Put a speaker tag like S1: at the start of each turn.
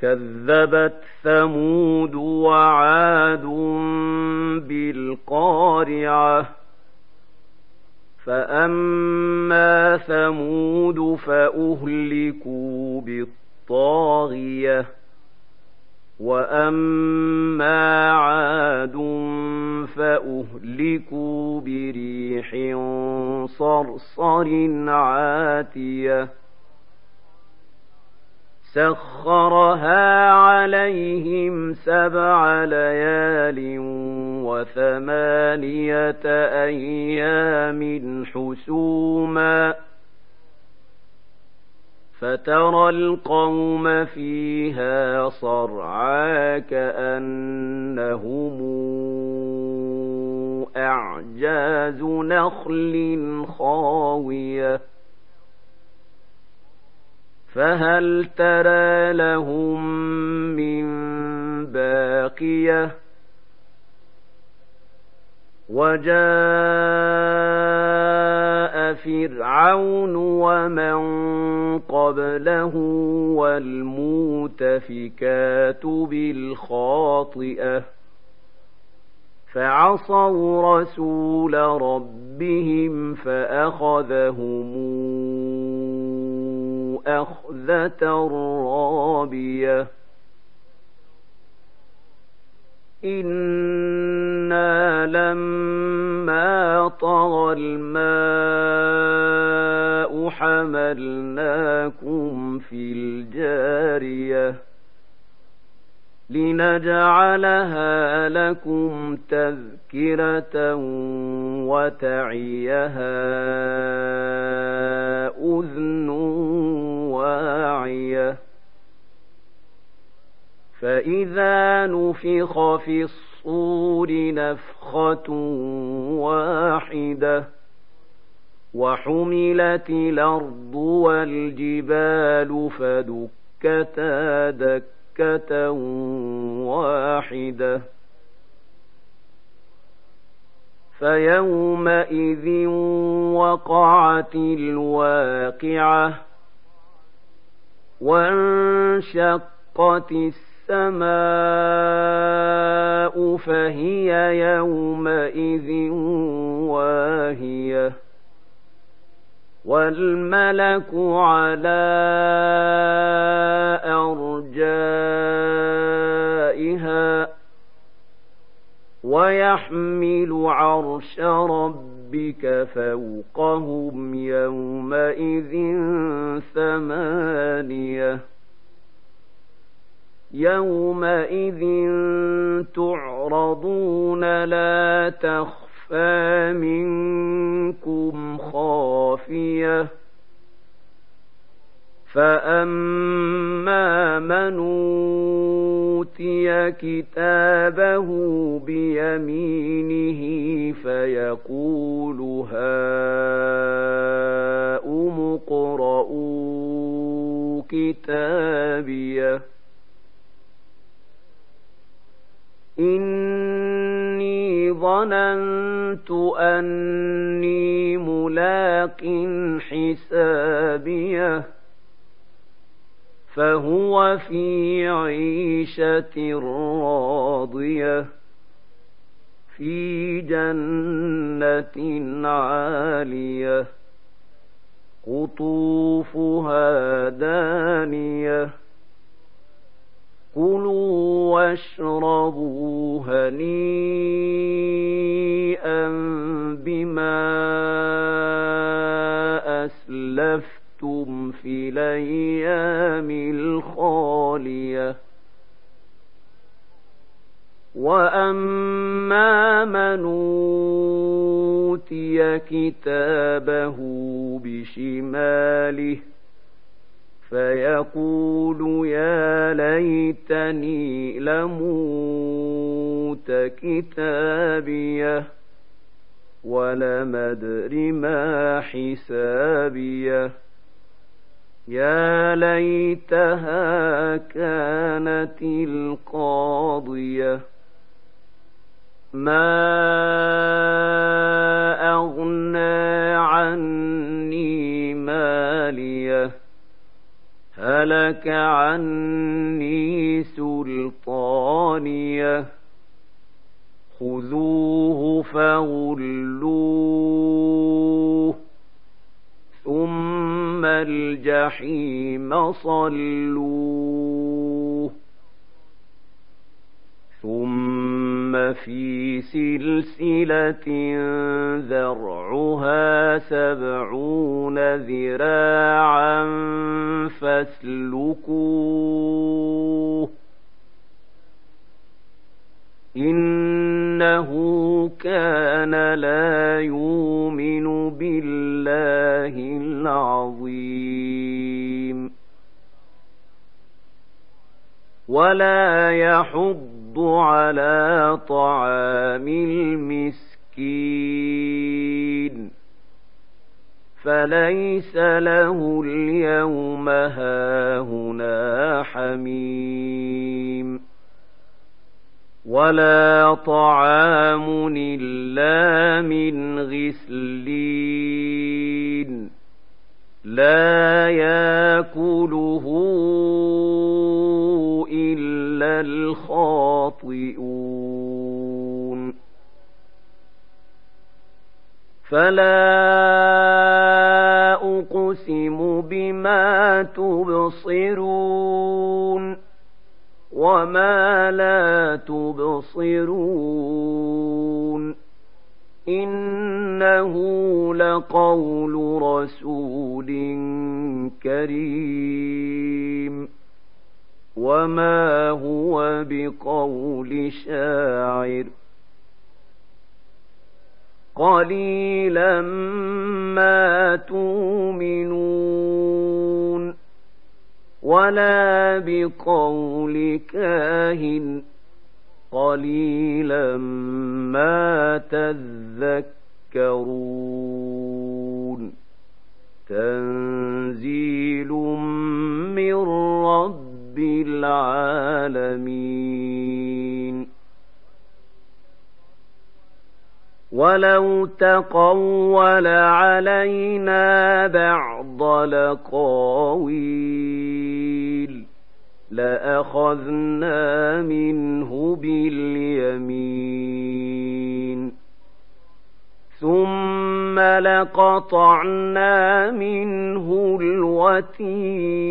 S1: كذبت ثمود وعاد بالقارعة. فأما ثمود فأهلكوا بالطاغية. وأما عاد فأهلكوا بريح صرصر عاتية. سخرها عليهم سبع ليال وثمانية أيام حسوماً. فترى القوم فيها صرعى كأنهم أعجاز نخل خاوية. فهل ترى لهم من باقية؟ وجاء فرعون ومن قبله والمؤتفكات بالخاطئة. فعصوا رسول ربهم فأخذهم اخذه رابية. إنا لما طغى الماء حملناكم في الجارية لنجعلها لكم تذكرة وتعيها أذن واعية. فإذا نفخ في الصور نفخة واحدة وحملت الأرض والجبال فدكتا دكة واحدة. فيومئذ وقعت الواقعة وانشقت السماء فهي يومئذ واهية. والملك على أرجائها ويحمل عرش ربك فوقهم يومئذ ثمانيه يومئذ تعرضون لا تخفى منكم خافيه فاما من اوتي كتابه بيمينه فيقول هاؤم اقرءوا كتابيه. إني ظننت أني ملاق حسابيه. فهو في عيشة راضية. في جنة عالية. قطوفها دانية. كلوا واشربوا هنيئا بما أسلفتم في الأيام كتابه بشماله فيقول يا ليتني لموت كتابيه ولم ادر ما حسابيه يا ليتها كانت القاضيه ما اغنى عني ماليه هلك عني سلطانيه خذوه فغلوه ثم الجحيم صلوه ثم في سلسلة ذرعها سبعون ذراعا فاسلكوه إنه كان لا يؤمن بالله العظيم ولا يحض على طعام المسكين فليس له اليوم هاهنا حميم ولا طعام إلا من غسلين لا ياكله إلا الخاطئون. فلا أقسم بما تبصرون وما لا تبصرون. إنه لقول رسول كريم. وما هو بقول شاعر قليلا ما تؤمنون ولا بقول كاهن قليلا ما تذكرون تنزيل من رب العالمين. ولو تقول علينا بعض لقاويل لأخذنا منه باليمين. ثم لقطعنا منه الوتين.